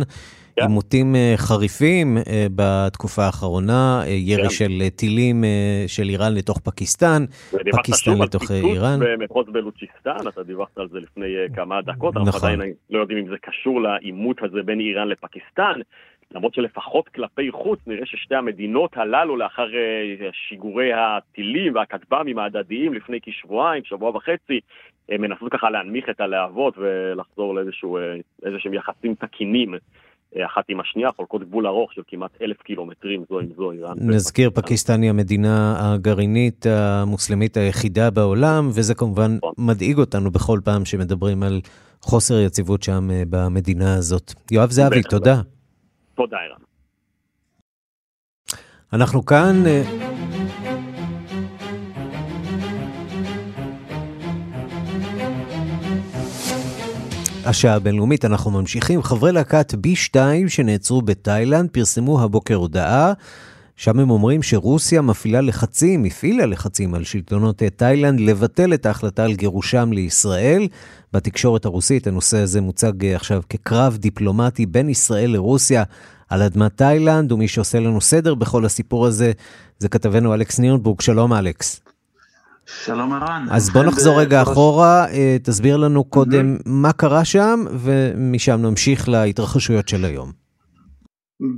עימותים אה, חריפים אה, בתקופה האחרונה, אה, ירי כן. של טילים של איראן לתוך פקיסטן, פקיסטן לתוך איראן. במחוז בלוצ'יסטן, אתה דיווחת על זה לפני כמה דקות, אנחנו נכון. עדיין לא יודעים אם זה קשור לעימות הזה בין איראן לפקיסטן, למרות שלפחות כלפי חוץ נראה ששתי המדינות הללו לאחר שיגורי הטילים והכטב"מים ההדדיים לפני כשבועיים, שבוע וחצי, מנסות ככה להנמיך את הלהבות ולחזור לאיזשהם יחסים תקינים. אה, אחת עם השנייה, חולקות גבול ארוך של כמעט אלף קילומטרים זו עם זו, איראן. נזכיר, פקיסטן היא המדינה הגרעינית המוסלמית היחידה בעולם, וזה כמובן מדאיג אותנו בכל פעם שמדברים על חוסר יציבות שם אה, במדינה הזאת. יואב זהבי. תודה. תודה, ערן. אנחנו כאן... השעה הבינלאומית, אנחנו ממשיכים. חברי להקת B2 שנעצרו בתאילנד פרסמו הבוקר הודעה, שם הם אומרים שרוסיה מפעילה לחצים, הפעילה לחצים על שלטונות אה, תאילנד לבטל את ההחלטה על גירושם לישראל. בתקשורת הרוסית הנושא הזה מוצג אה, עכשיו כקרב דיפלומטי בין ישראל לרוסיה על אדמת תאילנד, ומי שעושה לנו סדר בכל הסיפור הזה זה כתבנו אלכס נירנבורג. שלום אלכס. שלום ערן. אז בוא נחזור רגע בפרש- אחורה, אה, תסביר לנו קודם מה קרה שם, ומשם נמשיך להתרחשויות של היום.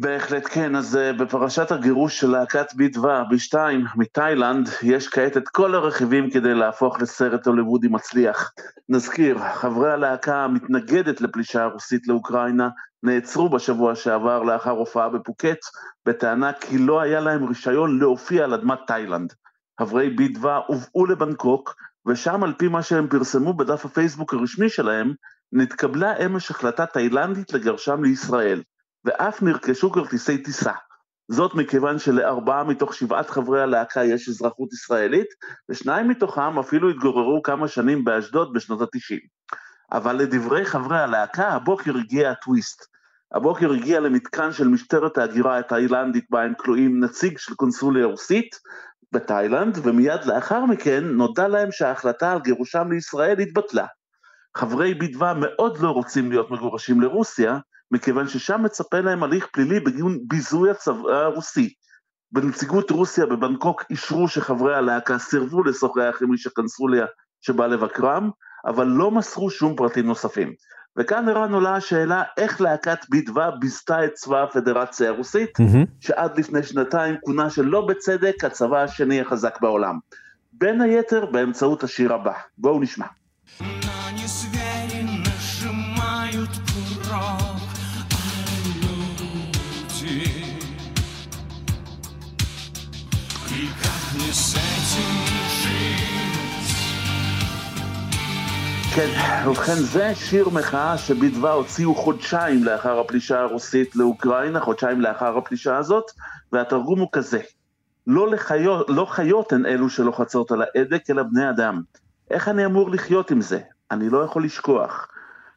בהחלט כן, אז אה, בפרשת הגירוש של להקת ביטווה, B2 מתאילנד, יש כעת את כל הרכיבים כדי להפוך לסרט הוליוודי מצליח. נזכיר, חברי הלהקה המתנגדת לפלישה הרוסית לאוקראינה נעצרו בשבוע שעבר לאחר הופעה בפוקט, בטענה כי לא היה להם רישיון להופיע על אדמת תאילנד. חברי ביטווה הובאו לבנקוק, ושם על פי מה שהם פרסמו בדף הפייסבוק הרשמי שלהם, נתקבלה אמש החלטה תאילנדית לגרשם לישראל. ואף נרכשו כרטיסי טיסה. זאת מכיוון שלארבעה מתוך שבעת חברי הלהקה יש אזרחות ישראלית, ושניים מתוכם אפילו התגוררו כמה שנים באשדוד בשנות ה-90. אבל לדברי חברי הלהקה, הבוקר הגיע הטוויסט. הבוקר הגיע למתקן של משטרת ההגירה התאילנדית בה הם כלואים נציג של קונסוליה רוסית בתאילנד, ומיד לאחר מכן נודע להם שההחלטה על גירושם לישראל התבטלה. חברי בידווה מאוד לא רוצים להיות מגורשים לרוסיה, מכיוון ששם מצפה להם הליך פלילי בגין ביזוי הצבא הרוסי. בנציגות רוסיה בבנקוק אישרו שחברי הלהקה סירבו לשוחח עם איש הקונסוליה שבא לבקרם, אבל לא מסרו שום פרטים נוספים. וכאן ערן עולה השאלה איך להקת בדווה ביזתה את צבא הפדרציה הרוסית, mm-hmm. שעד לפני שנתיים כונה שלא בצדק הצבא השני החזק בעולם. בין היתר באמצעות השיר הבא. בואו נשמע. Say כן, ובכן זה שיר מחאה שבידווה הוציאו חודשיים לאחר הפלישה הרוסית לאוקראינה, חודשיים לאחר הפלישה הזאת, והתרגום הוא כזה: לא, לחיות, לא חיות הן אלו שלוחצות על ההדק, אלא בני אדם. איך אני אמור לחיות עם זה? אני לא יכול לשכוח.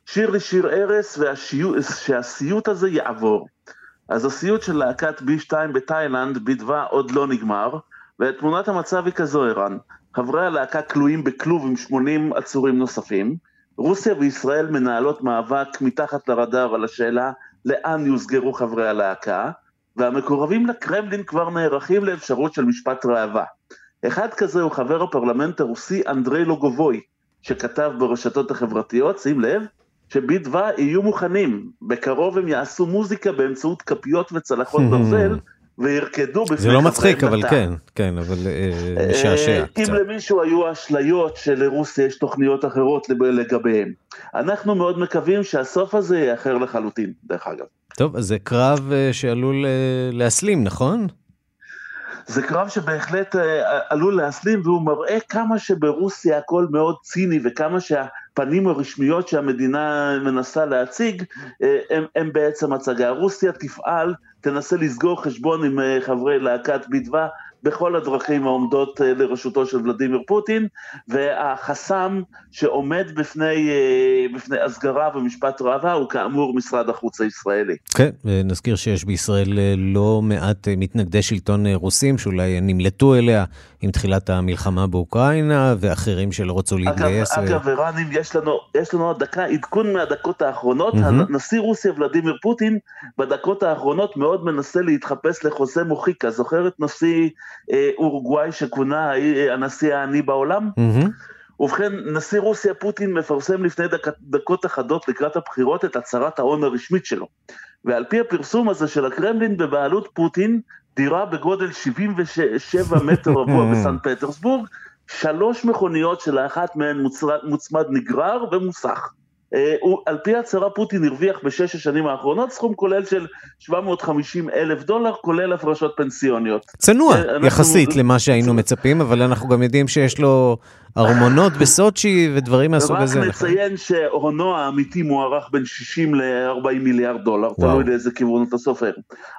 שיר לשיר ארס שהסיוט הזה יעבור. אז הסיוט של להקת B2 בתאילנד בידווה עוד לא נגמר, ותמונת המצב היא כזו ערן. חברי הלהקה כלואים בכלוב עם 80 עצורים נוספים. רוסיה וישראל מנהלות מאבק מתחת לרדאר על השאלה לאן יוסגרו חברי הלהקה, והמקורבים לקרמלין כבר נערכים לאפשרות של משפט ראווה. אחד כזה הוא חבר הפרלמנט הרוסי אנדרי לוגובוי, שכתב ברשתות החברתיות, שים לב, שבידווה יהיו מוכנים, בקרוב הם יעשו מוזיקה באמצעות כפיות וצלחות ברזל, וירקדו בפני זה לא מצחיק, אבל. כן, כן, אבל אה, משעשע אה, אם קצת. למישהו היו אשליות שלרוסיה יש תוכניות אחרות לגביהם. אנחנו מאוד מקווים שהסוף הזה יאחר לחלוטין, דרך אגב. טוב, אז זה קרב אה, שעלול אה, להסלים, נכון? זה קרב שבהחלט אה, עלול להסלים והוא מראה כמה שברוסיה הכל מאוד ציני וכמה שהפנים הרשמיות שהמדינה מנסה להציג אה, הם, הם בעצם הצגה. רוסיה תפעל, תנסה לסגור חשבון עם אה, חברי להקת בידווה בכל הדרכים העומדות אה, לרשותו של ולדימיר פוטין והחסם שעומד בפני, אה, בפני הסגרה ומשפט ראווה הוא כאמור משרד החוץ הישראלי. כן, נזכיר שיש בישראל לא מעט מתנגדי שלטון רוסים שאולי נמלטו אליה עם תחילת המלחמה באוקראינה, ואחרים שלא רצו להתגייס. אגב, ו- אגב, אם יש לנו, יש לנו עוד דקה, עדכון מהדקות האחרונות, מהמם. הנשיא רוסיה ולדימיר פוטין בדקות האחרונות מאוד מנסה להתחפש לחוזה מוחיקה, זוכר את נשיא אה, אורוגוואי שכונה אה, הנשיא העני בעולם? מהמם. ובכן, נשיא רוסיה פוטין מפרסם לפני דק, דקות אחדות לקראת הבחירות את הצהרת ההון הרשמית שלו. ועל פי הפרסום הזה של הקרמלין בבעלות פוטין, דירה בגודל 77 מטר רבוע בסן פטרסבורג, שלוש מכוניות שלאחת מהן מוצמד נגרר ומוסך. אה, הוא- על פי ההצהרה פוטין הרוויח בשש השנים האחרונות סכום כולל של 750 אלף דולר, כולל הפרשות פנסיוניות. צנוע אה, אנחנו- יחסית למה שהיינו מצפים, אבל אנחנו גם יודעים שיש לו ארמונות בסוצ'י ודברים מהסוג הזה. רק נכון? נציין שהונו האמיתי מוערך בין 60 ל-40 מיליארד דולר, וואו. תלוי לאיזה כיוון אתה סופר.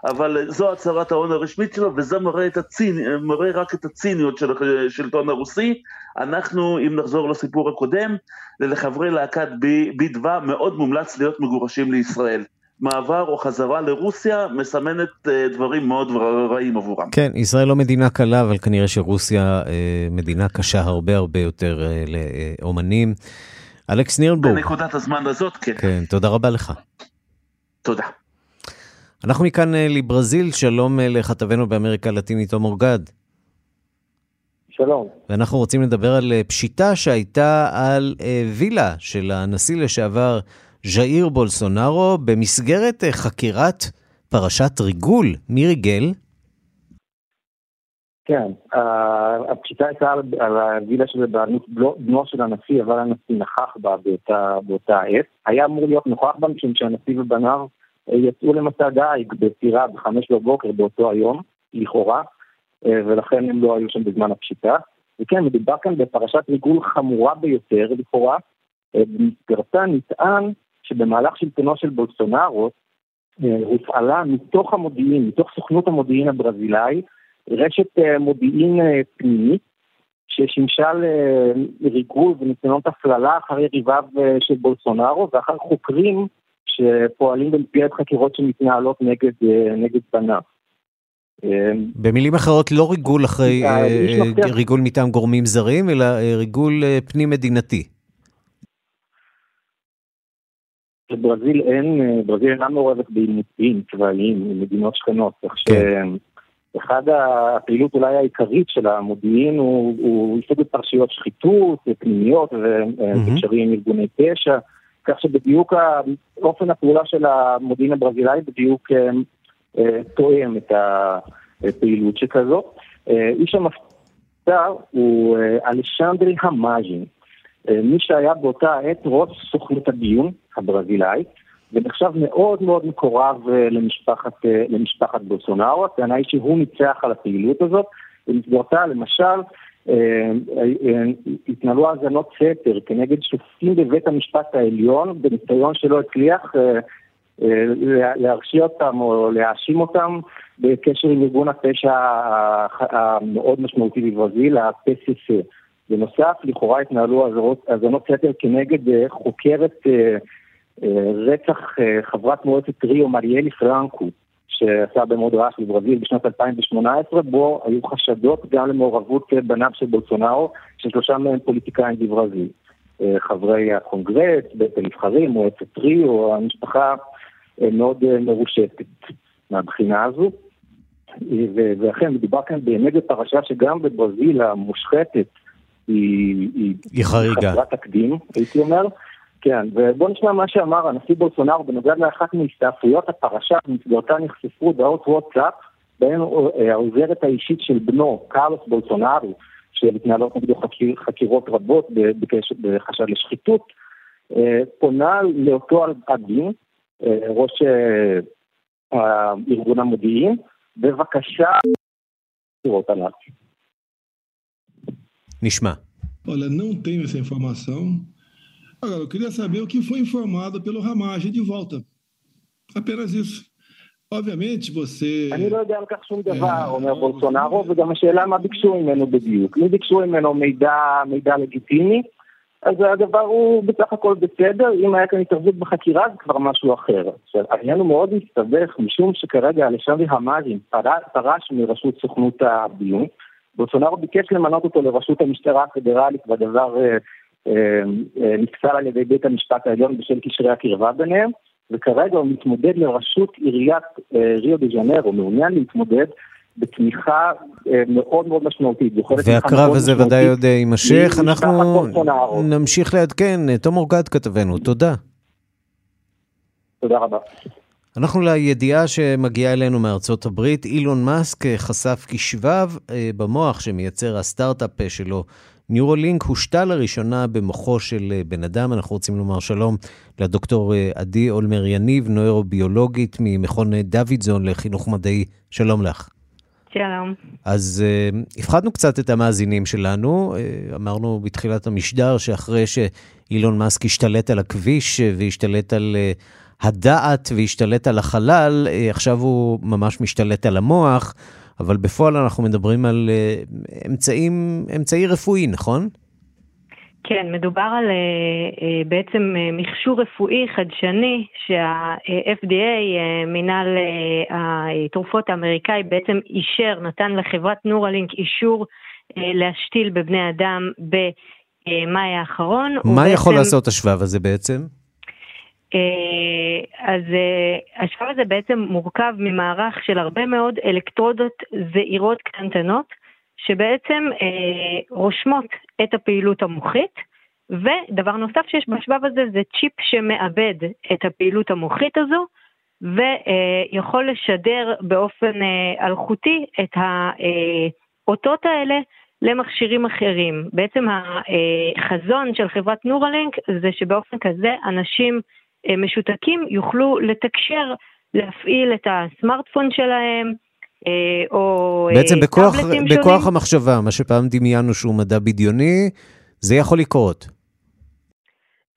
אבל אה, זו הצהרת ההון הרשמית שלו, וזה מראה, את הצינ... מראה רק את הציניות של השלטון הרוסי. אנחנו, אם נחזור לסיפור הקודם, לחברי להקת בי- בידווה מאוד מומלץ להיות מגורשים לישראל. מעבר או חזרה לרוסיה מסמנת אה, דברים מאוד רעים עבורם. כן, ישראל לא מדינה קלה, אבל כנראה שרוסיה אה, מדינה קשה הרבה הרבה יותר אה, לאומנים. אלכס נירנבורג, בנקודת הזמן הזאת, כן. כן, תודה רבה לך. תודה. אנחנו מכאן לברזיל, שלום לכתבנו באמריקה הלטינית עומר גד. שלום. ואנחנו רוצים לדבר על אה, פשיטה שהייתה על אה, וילה של הנשיא לשעבר ז'איר בולסונארו במסגרת אה, חקירת פרשת ריגול. מי ריגל? כן, הפשיטה הייתה על, על הווילה שזה בעלות בנו- של הנשיא, אבל הנשיא נכח בה באותה, באותה עת. היה אמור להיות נוכח בה משום שהנשיא ובניו יצאו למסע דייג בטירה בחמש בבוקר באותו היום, לכאורה, ולכן הם לא היו שם בזמן הפשיטה. וכן, מדובר כאן בפרשת ריגול חמורה ביותר לכאורה, אה, במסגרתה נטען שבמהלך שלטונו של בולסונארו אה, הופעלה מתוך המודיעין, מתוך סוכנות המודיעין הברזילאי, רשת אה, מודיעין אה, פנימית ששימשה לריגול וניסיונות הפללה אחר יריביו אה, של בולסונארו ואחר חוקרים שפועלים במסגרת חקירות שמתנהלות נגד, אה, נגד בניו. אה, במילים אחרות, לא ריגול אחרי, אה, אה, אה. ריגול מטעם גורמים זרים, אלא ריגול פנים-מדינתי. בברזיל אין, ברזיל אינה מעורבת בעימותים צבאיים עם מדינות שכנות, כך שאחד הפעילות אולי העיקרית של המודיעין הוא, הוא עיסוק בפרשיות שחיתות, פנימיות וקשרים עם ארגוני פשע, כך שבדיוק אופן הפעולה של המודיעין הברזילאי בדיוק תואם את הפעילות שכזו. אה, איש המפתח הוא אה, אלשנדרי המאז'ין. אה, מי שהיה באותה עת ראש סוכנות הדיון הברזילאית, ונחשב מאוד מאוד מקורב למשפחת, למשפחת בולסונארו. הטענה היא שהוא ניצח על הפעילות הזאת, במסגרתה למשל התנהלו האזנות סתר כנגד שופטים בבית המשפט העליון, בניסיון שלא הצליח להרשיע אותם או להאשים אותם בקשר עם ארגון הפשע המאוד משמעותי בברזיל, ה-PCC. בנוסף, לכאורה התנהלו האזנות- סתר כנגד אה, חוקרת אה, אה, רצח אה, חברת מועצת ריו מריאלי פרנקו, שעשה הרבה מאוד רעש בברזיל בשנת 2018, בו היו חשדות גם למעורבות אה, בניו של בולסונארו, ששלושה מהם פוליטיקאים בברזיל. אה, חברי הקונגרס, בית הנבחרים, מועצת ריו, המשפחה אה, מאוד אה, מרושתת מהבחינה הזו. אה, ואכן, מדובר כאן באמת בפרשה שגם בברזיל המושחתת היא, היא, היא חריגה. חסרת תקדים, הייתי אומר. כן, ובואו נשמע מה שאמר הנשיא בולסונארו בנוגע לאחת מהסתעפויות הפרשה, במסגרתה נחשפו הודעות וואטסאפ, בהן אה, העוזרת האישית של בנו, קרלוס בולסונארו, שמתנהלות נגדו חקיר, חקירות רבות בחשד לשחיתות, אה, פונה לאותו אדין, אה, ראש אה, ארגון המודיעין, בבקשה, לראות עליו. נשמע. Olha, não tenho essa informação. Agora, eu queria saber o que foi informado pelo Ramagem de volta. Apenas isso. Obviamente, você. אני לא יודע על כך שום דבר, אומר בולסונארו, וגם השאלה מה ביקשו ממנו בדיוק. אם ביקשו ממנו מידע, מידע לגיטימי, אז הדבר הוא בסך הכל בסדר, אם היה כאן התערבות בחקירה זה כבר משהו אחר. העניין הוא מאוד מסתבך, משום שכרגע אלשנדרי המאזין פר- פרש מרשות סוכנות הביון, בולסונארו ביקש למנות אותו לראשות המשטרה הפדרלית, והדבר אה, אה, אה, נפסל על ידי בית המשפט העליון בשל קשרי הקרבה ביניהם, וכרגע הוא מתמודד לראשות עיריית ריו דה ז'נרו, מעוניין להתמודד בתמיכה אה, מאוד מאוד משמעותית. והקרב הזה ודאי עוד אה, יימשך. אנחנו. נמשיך לעדכן. תום אורגד כתבנו, תודה. תודה רבה. אנחנו לידיעה שמגיעה אלינו מארצות הברית. אילון מאסק אה, חשף כי שבב אה, במוח שמייצר הסטארט-אפ אה, שלו, ניורולינק, הושתל לראשונה במוחו של אה, בן אדם. אנחנו רוצים לומר שלום לדוקטור אה, עדי אולמר יניב, נוירוביולוגית ממכון אה, דוידזון לחינוך מדעי. שלום לך. שלום. אז uh, הפחדנו קצת את המאזינים שלנו, uh, אמרנו בתחילת המשדר שאחרי שאילון מאסק השתלט על הכביש uh, והשתלט על uh, הדעת והשתלט על החלל, uh, עכשיו הוא ממש משתלט על המוח, אבל בפועל אנחנו מדברים על uh, אמצעים, אמצעי רפואי, נכון? כן, מדובר על אה, אה, בעצם אה, מכשור רפואי חדשני שה-FDA, מינהל התרופות האמריקאי, בעצם אישר, נתן לחברת נורלינק אישור להשתיל בבני אדם במאי האחרון. מה יכול בעצם- לעשות השבב הזה בעצם? אז השבב הזה בעצם מורכב ממערך של הרבה מאוד אלקטרודות זעירות קטנטנות, שבעצם אה, רושמות את הפעילות המוחית, ודבר נוסף שיש בשבב הזה זה צ'יפ שמאבד את הפעילות המוחית הזו, ויכול לשדר באופן אה, אלחוטי את האותות האלה למכשירים אחרים. בעצם החזון של חברת נורלינק זה שבאופן כזה אנשים אה, משותקים יוכלו לתקשר, להפעיל את הסמארטפון שלהם, או אה, בעצם בכוח, טאבלטים בכוח שונים. המחשבה, מה שפעם דמיינו שהוא מדע בדיוני, זה יכול לקרות.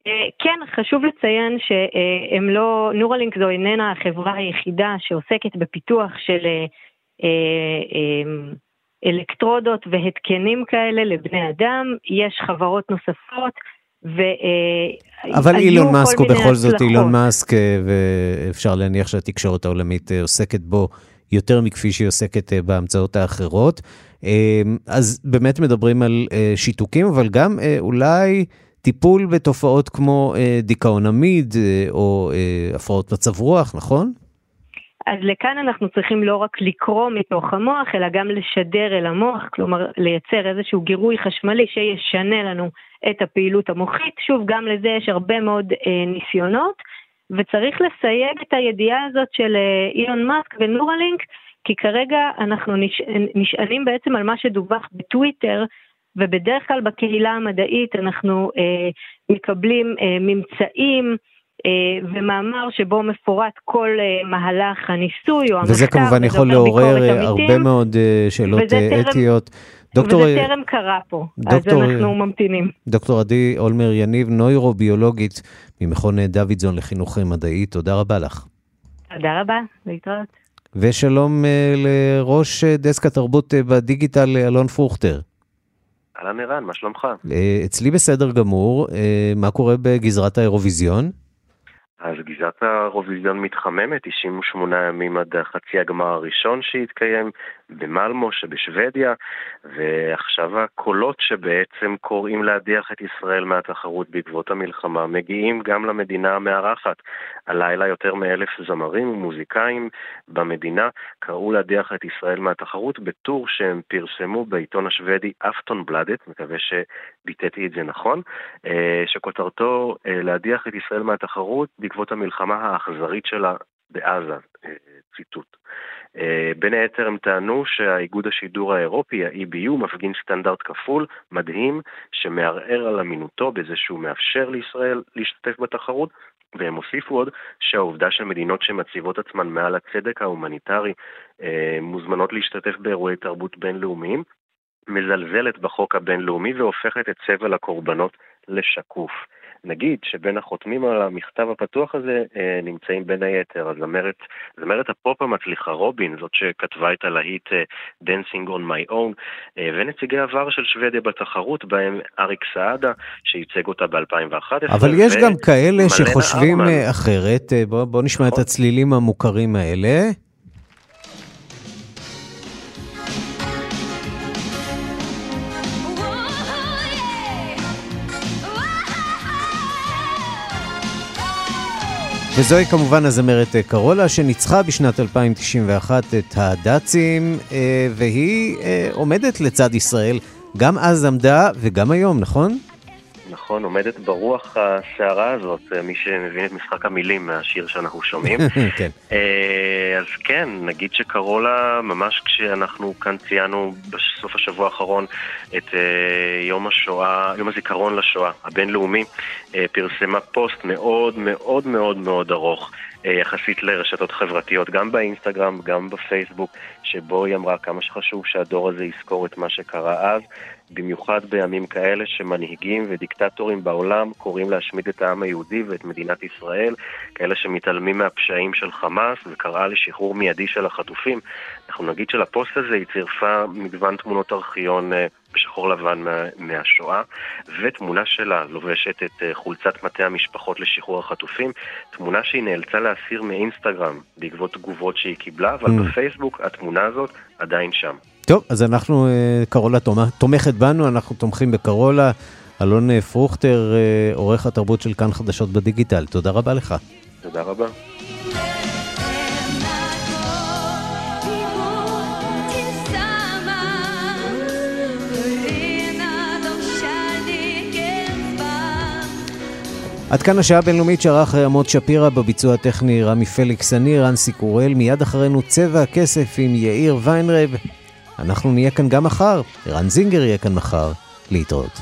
אה, כן, חשוב לציין שהם לא, נורלינק זו איננה החברה היחידה שעוסקת בפיתוח של אה, אה, אה, אלקטרודות והתקנים כאלה לבני אדם. יש חברות נוספות ו... אה, אבל אילון מאסק הוא בכל זאת הצלחות. אילון מאסק, אה, ואפשר להניח שהתקשורת העולמית אה, עוסקת בו יותר מכפי שהיא עוסקת אה, בהמצאות האחרות. אה, אז באמת מדברים על אה, שיתוקים, אבל גם אולי טיפול בתופעות כמו דיכאון עמיד או הפרעות מצב רוח, נכון? אז לכאן אנחנו צריכים לא רק לקרוא מתוך המוח, אלא גם לשדר אל המוח, כלומר לייצר איזשהו גירוי חשמלי שישנה לנו את הפעילות המוחית. שוב, גם לזה יש הרבה מאוד אה, ניסיונות, וצריך לסייג את הידיעה הזאת של אה, אילון מאסק ונורלינק, כי כרגע אנחנו נש... נשענים בעצם על מה שדווח בטוויטר, ובדרך כלל בקהילה המדעית אנחנו אה, מקבלים אה, ממצאים, אה, ומאמר שבו מפורט כל אה, מהלך הניסוי או המחקר. וזה כמובן יכול לעורר אה, הרבה מאוד אה, שאלות וזה אה, אתיות. דוקטור, וזה טרם קרה פה, דוקטור, אז אנחנו ממתינים. דוקטור עדי אולמר יניב, נוירוביולוגית ממכון דוידזון לחינוך מדעי, תודה רבה לך. תודה רבה, להתראות. ושלום אה, לראש אה, דסק התרבות אה, בדיגיטל, אלון פרוכטר. אהלן ערן, מה שלומך? אצלי בסדר גמור, מה קורה בגזרת האירוויזיון? אז גזרת האירוויזיון מתחממת, 98 ימים עד חצי הגמר הראשון שהתקיים במלמו שבשוודיה, ועכשיו הקולות שבעצם קוראים להדיח את ישראל מהתחרות בעקבות המלחמה מגיעים גם למדינה המארחת. הלילה יותר מאלף זמרים ומוזיקאים במדינה קראו להדיח את ישראל מהתחרות בטור שהם פרסמו בעיתון השוודי אפטונבלדת, מקווה שביטאתי את זה נכון, אה, שכותרתו אה, להדיח את ישראל מהתחרות בעקבות המלחמה האכזרית שלה בעזה, אה, ציטוט. אה, בין היתר הם טענו שהאיגוד השידור האירופי, ה-EBU, מפגין סטנדרט כפול, מדהים, שמערער על אמינותו בזה שהוא מאפשר לישראל להשתתף בתחרות, והם הוסיפו עוד שהעובדה שמדינות שמציבות עצמן מעל הצדק ההומניטרי אה, מוזמנות להשתתף באירועי תרבות בינלאומיים, מזלזלת בחוק הבינלאומי והופכת את סבל הקורבנות לשקוף. נגיד שבין החותמים על המכתב הפתוח הזה אה, נמצאים בין היתר הזמרת, זמרת הפופ המצליחה רובין, זאת שכתבה את הלהיט אה, Dancing on My Own, אה, ונציגי עבר של שוודיה בתחרות, בהם אריק סעדה, שייצג אותה ב-2011. אבל יש גם כאלה שחושבים ארמן. אחרת. אה, בוא, נשמע את הצלילים המוכרים האלה. וזוהי כמובן הזמרת אה, קרולה, שניצחה בשנת 2091 את הדאצים, אה, והיא אה, עומדת לצד ישראל. גם אז עמדה וגם היום, נכון? נכון, עומדת ברוח הסערה הזאת, אה, מי שמבין את משחק המילים מהשיר שאנחנו שומעים. כן. אה, אז כן, נגיד שקרולה, ממש כשאנחנו כאן ציינו בסוף השבוע האחרון את אה, יום השואה, יום הזיכרון לשואה הבינלאומי, פרסמה פוסט מאוד מאוד מאוד מאוד ארוך. אה, יחסית לרשתות חברתיות, גם באינסטגרם, גם בפייסבוק, שבו היא אמרה כמה שחשוב שהדור הזה יזכור את מה שקרה אז, במיוחד בימים כאלה שמנהיגים ודיקטטורים בעולם קוראים להשמיד את העם היהודי ואת מדינת ישראל, כאלה שמתעלמים מהפשעים של חמאס וקראה לשחרור מיידי של החטופים. אנחנו נגיד שלפוסט הזה היא צירפה מגוון תמונות ארכיון בשחור לבן מה, מהשואה, ותמונה שלה לובשת את אה, חולצת מטה המשפחות לשחרור החטופים, תמונה שהיא נאלצה להסיר מאינסטגרם בעקבות תגובות שהיא קיבלה, אבל Mm. בפייסבוק התמונה הזאת עדיין שם. טוב, אז אנחנו, אה, קרולה תומ- תומכת בנו, אנחנו תומכים בקרולה. אלון אה, פרוכטר, עורך התרבות של כאן חדשות בדיגיטל, תודה רבה לך. תודה רבה. עד כאן השעה הבינלאומית שערך עמוד שפירא בביצוע הטכני רמי פליקס, אני רנסי קורל, מיד אחרינו צבע הכסף עם יאיר ויינרב. אנחנו נהיה כאן גם מחר, ערן זינגר יהיה כאן מחר, להתראות.